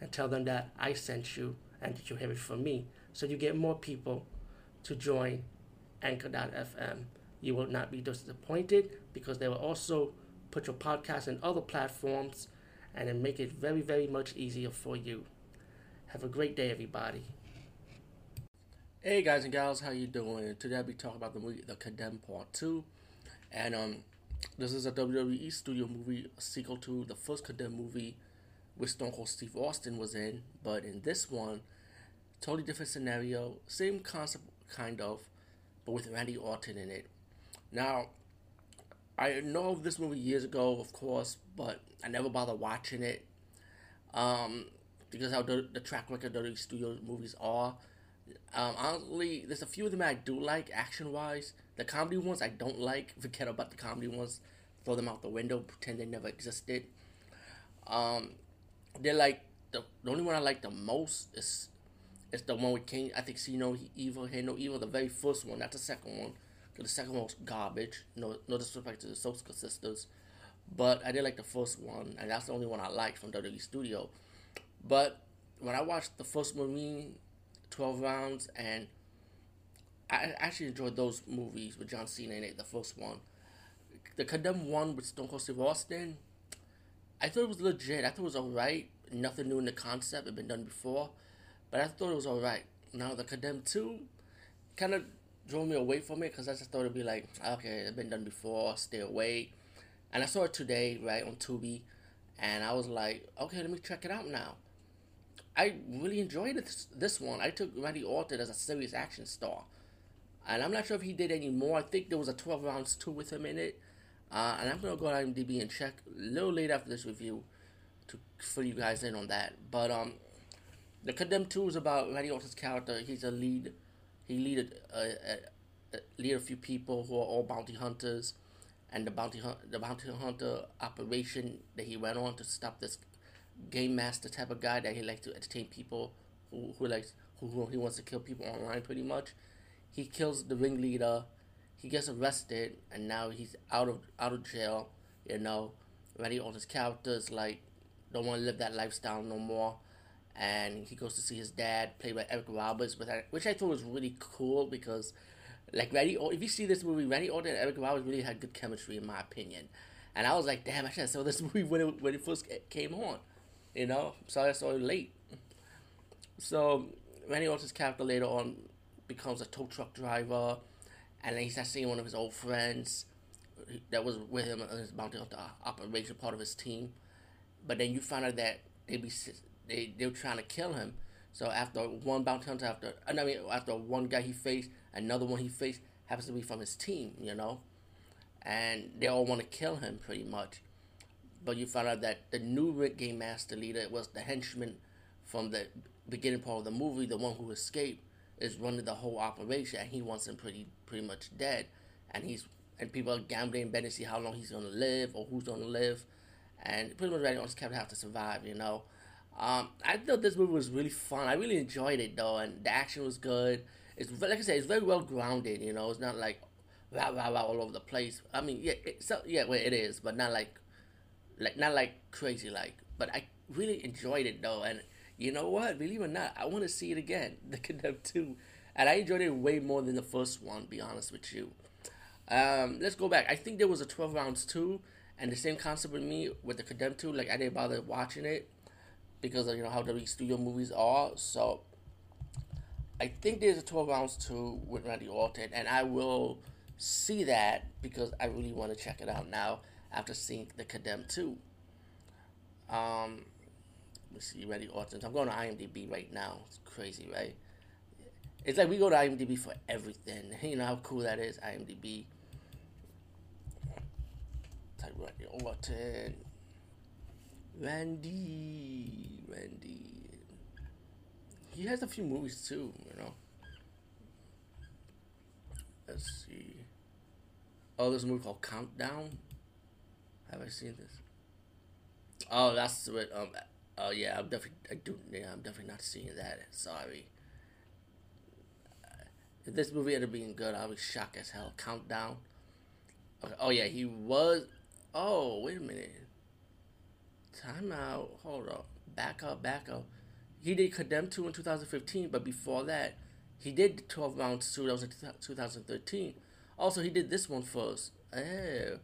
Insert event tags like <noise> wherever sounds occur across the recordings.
and tell them that I sent you and that you have it from me. So you get more people to join Anchor.fm. You will not be disappointed because they will also put your podcast in other platforms and then make it very, very much easier for you. Have a great day, everybody. Hey guys and gals, how you doing? Today I'll be talking about the movie The Condemned Part 2. And um this is a WWE studio movie, a sequel to the first Condemned movie which Stone Cold Steve Austin was in, but in this one, totally different scenario, same concept kind of, but with Randy Orton in it. Now, I know of this movie years ago, of course, but I never bothered watching it. Um, because how the, the track record of these studio movies are. Um, honestly, there's a few of them I do like action wise. The comedy ones I don't like. Forget about the comedy ones. Throw them out the window. Pretend they never existed. Um, they're like the, the only one I like the most is is the one with Kane. I think see no evil, hear no evil. The very first one, not the second one. Cause the second one was garbage. No, no disrespect to the Soska sisters, but I did like the first one, and that's the only one I liked from WWE Studio. But when I watched the first movie, Twelve Rounds, and I actually enjoyed those movies with John Cena in it. The first one, the Condemned one with Stone Cold Steve Austin. I thought it was legit. I thought it was alright. Nothing new in the concept. It had been done before, but I thought it was alright. Now the Condemned two, kind of drove me away from it because I just thought it'd be like, okay, it's been done before, stay away. And I saw it today, right, on Tubi, and I was like, okay, let me check it out now. I really enjoyed this, this one. I took Randy Orton as a serious action star. And I'm not sure if he did any more. I think there was a 12 rounds 2 with him in it. Uh, and I'm going to go to IMDb and check a little late after this review to fill you guys in on that. But um, The Condemned 2 is about Randy Orton's character. He's a lead he lead a, a, a, lead a few people who are all bounty hunters, and the bounty the bounty hunter operation that he went on to stop this game master type of guy that he likes to entertain people who who likes who, who he wants to kill people online pretty much. He kills the ringleader. He gets arrested, and now he's out of out of jail. You know, Randy Orton's character is like don't want to live that lifestyle no more and he goes to see his dad, played by Eric Roberts, which I thought was really cool because, like Randy, Or, if you see this movie, Randy Orton and Eric Roberts really had good chemistry in my opinion, and I was like, damn, I should have saw this <laughs> movie when it when it first came on, you know. Sorry I saw it late. So Randy Orton's character later on becomes a tow truck driver, and then he starts seeing one of his old friends that was with him on his bounty hunter operation, part of his team. But then you find out that they be they they were trying to kill him. So after one bounty hunter, after uh, I mean after one guy he faced, another one he faced happens to be from his team, you know, and they all want to kill him pretty much. But you find out that the new game master leader was the henchman from the beginning part of the movie, the one who escaped, is running the whole operation, and he wants him pretty pretty much dead, and he's and people are gambling, betting to see how long he's gonna live or who's gonna live, and pretty much Randy Orton's character have to survive, you know. Um, I thought this movie was really fun. I really enjoyed it though, and the action was good. It's like I said, it's very well grounded. You know, it's not like rah rah rah all over the place. I mean, yeah, it's yeah, well, it is, but not like like not like crazy like. But I really enjoyed it though, and you know what? Believe it or not, I want to see it again, <laughs> The Condemned Two, and I enjoyed it way more than the first one. Be honest with you. Um, let's go back. I think there was a twelve rounds too, and the same concept with me with The Condemned Two. Like I didn't bother watching it because of you know how the studio movies are. So I think there's a 12 rounds 2 with Randy Orton, and I will see that because I really want to check it out now after seeing The Condemned 2. Um, let me see Randy Orton. I'm going to IMDb right now. It's crazy, right? It's like we go to IMDb for everything. <laughs> You know how cool that is, IMDb. Type Randy Orton. Randy, Randy. he has a few movies too, you know. Let's see. Oh, there's a movie called Countdown. Have I seen this? Oh, that's what. Um. Oh yeah, I'm definitely. I do. Yeah, I'm definitely not seeing that. Sorry. Uh, if this movie ended up being good, I'll be shocked as hell. Countdown. Okay. Oh yeah, he was. Oh wait a minute. Time out. Hold up. Back up. Back up. He did Condemned 2 in 2015, but before that, he did 12 Rounds 2. That was in 2013. Also, he did this one first. Oh.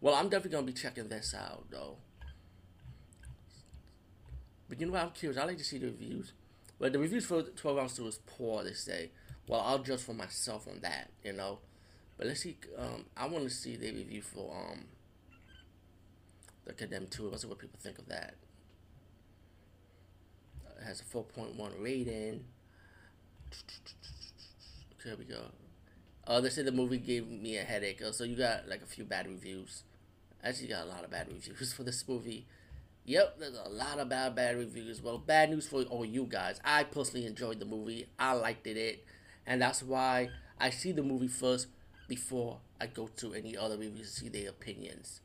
Well, I'm definitely to be checking this out, though. But you know what? I'm curious. I like to see the reviews. But the reviews for 12 Rounds 2 is poor, they say. Well, I'll judge for myself on that, you know. But let's see. Um, I want to see the review for um, the Condemned 2. Let's see what people think of that. It has a 4.1 rating. Here we go. Oh, they say the movie gave me a headache. Oh, so you got like a few bad reviews. Actually, got a lot of bad reviews <laughs> for this movie. Yep, there's a lot of bad, bad reviews. Well, bad news for all you guys. I personally enjoyed the movie. I liked it, and that's why I see the movie first before I go to any other reviews to see their opinions.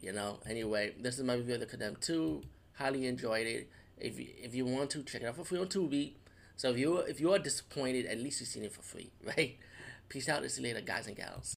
You know. Anyway, this is my review of the Condemned Two. Highly enjoyed it. If you, if you want to check it out for free on Tubi. So if you if you are disappointed, at least you've seen it for free, <laughs> right? Peace out. See you later, guys and gals.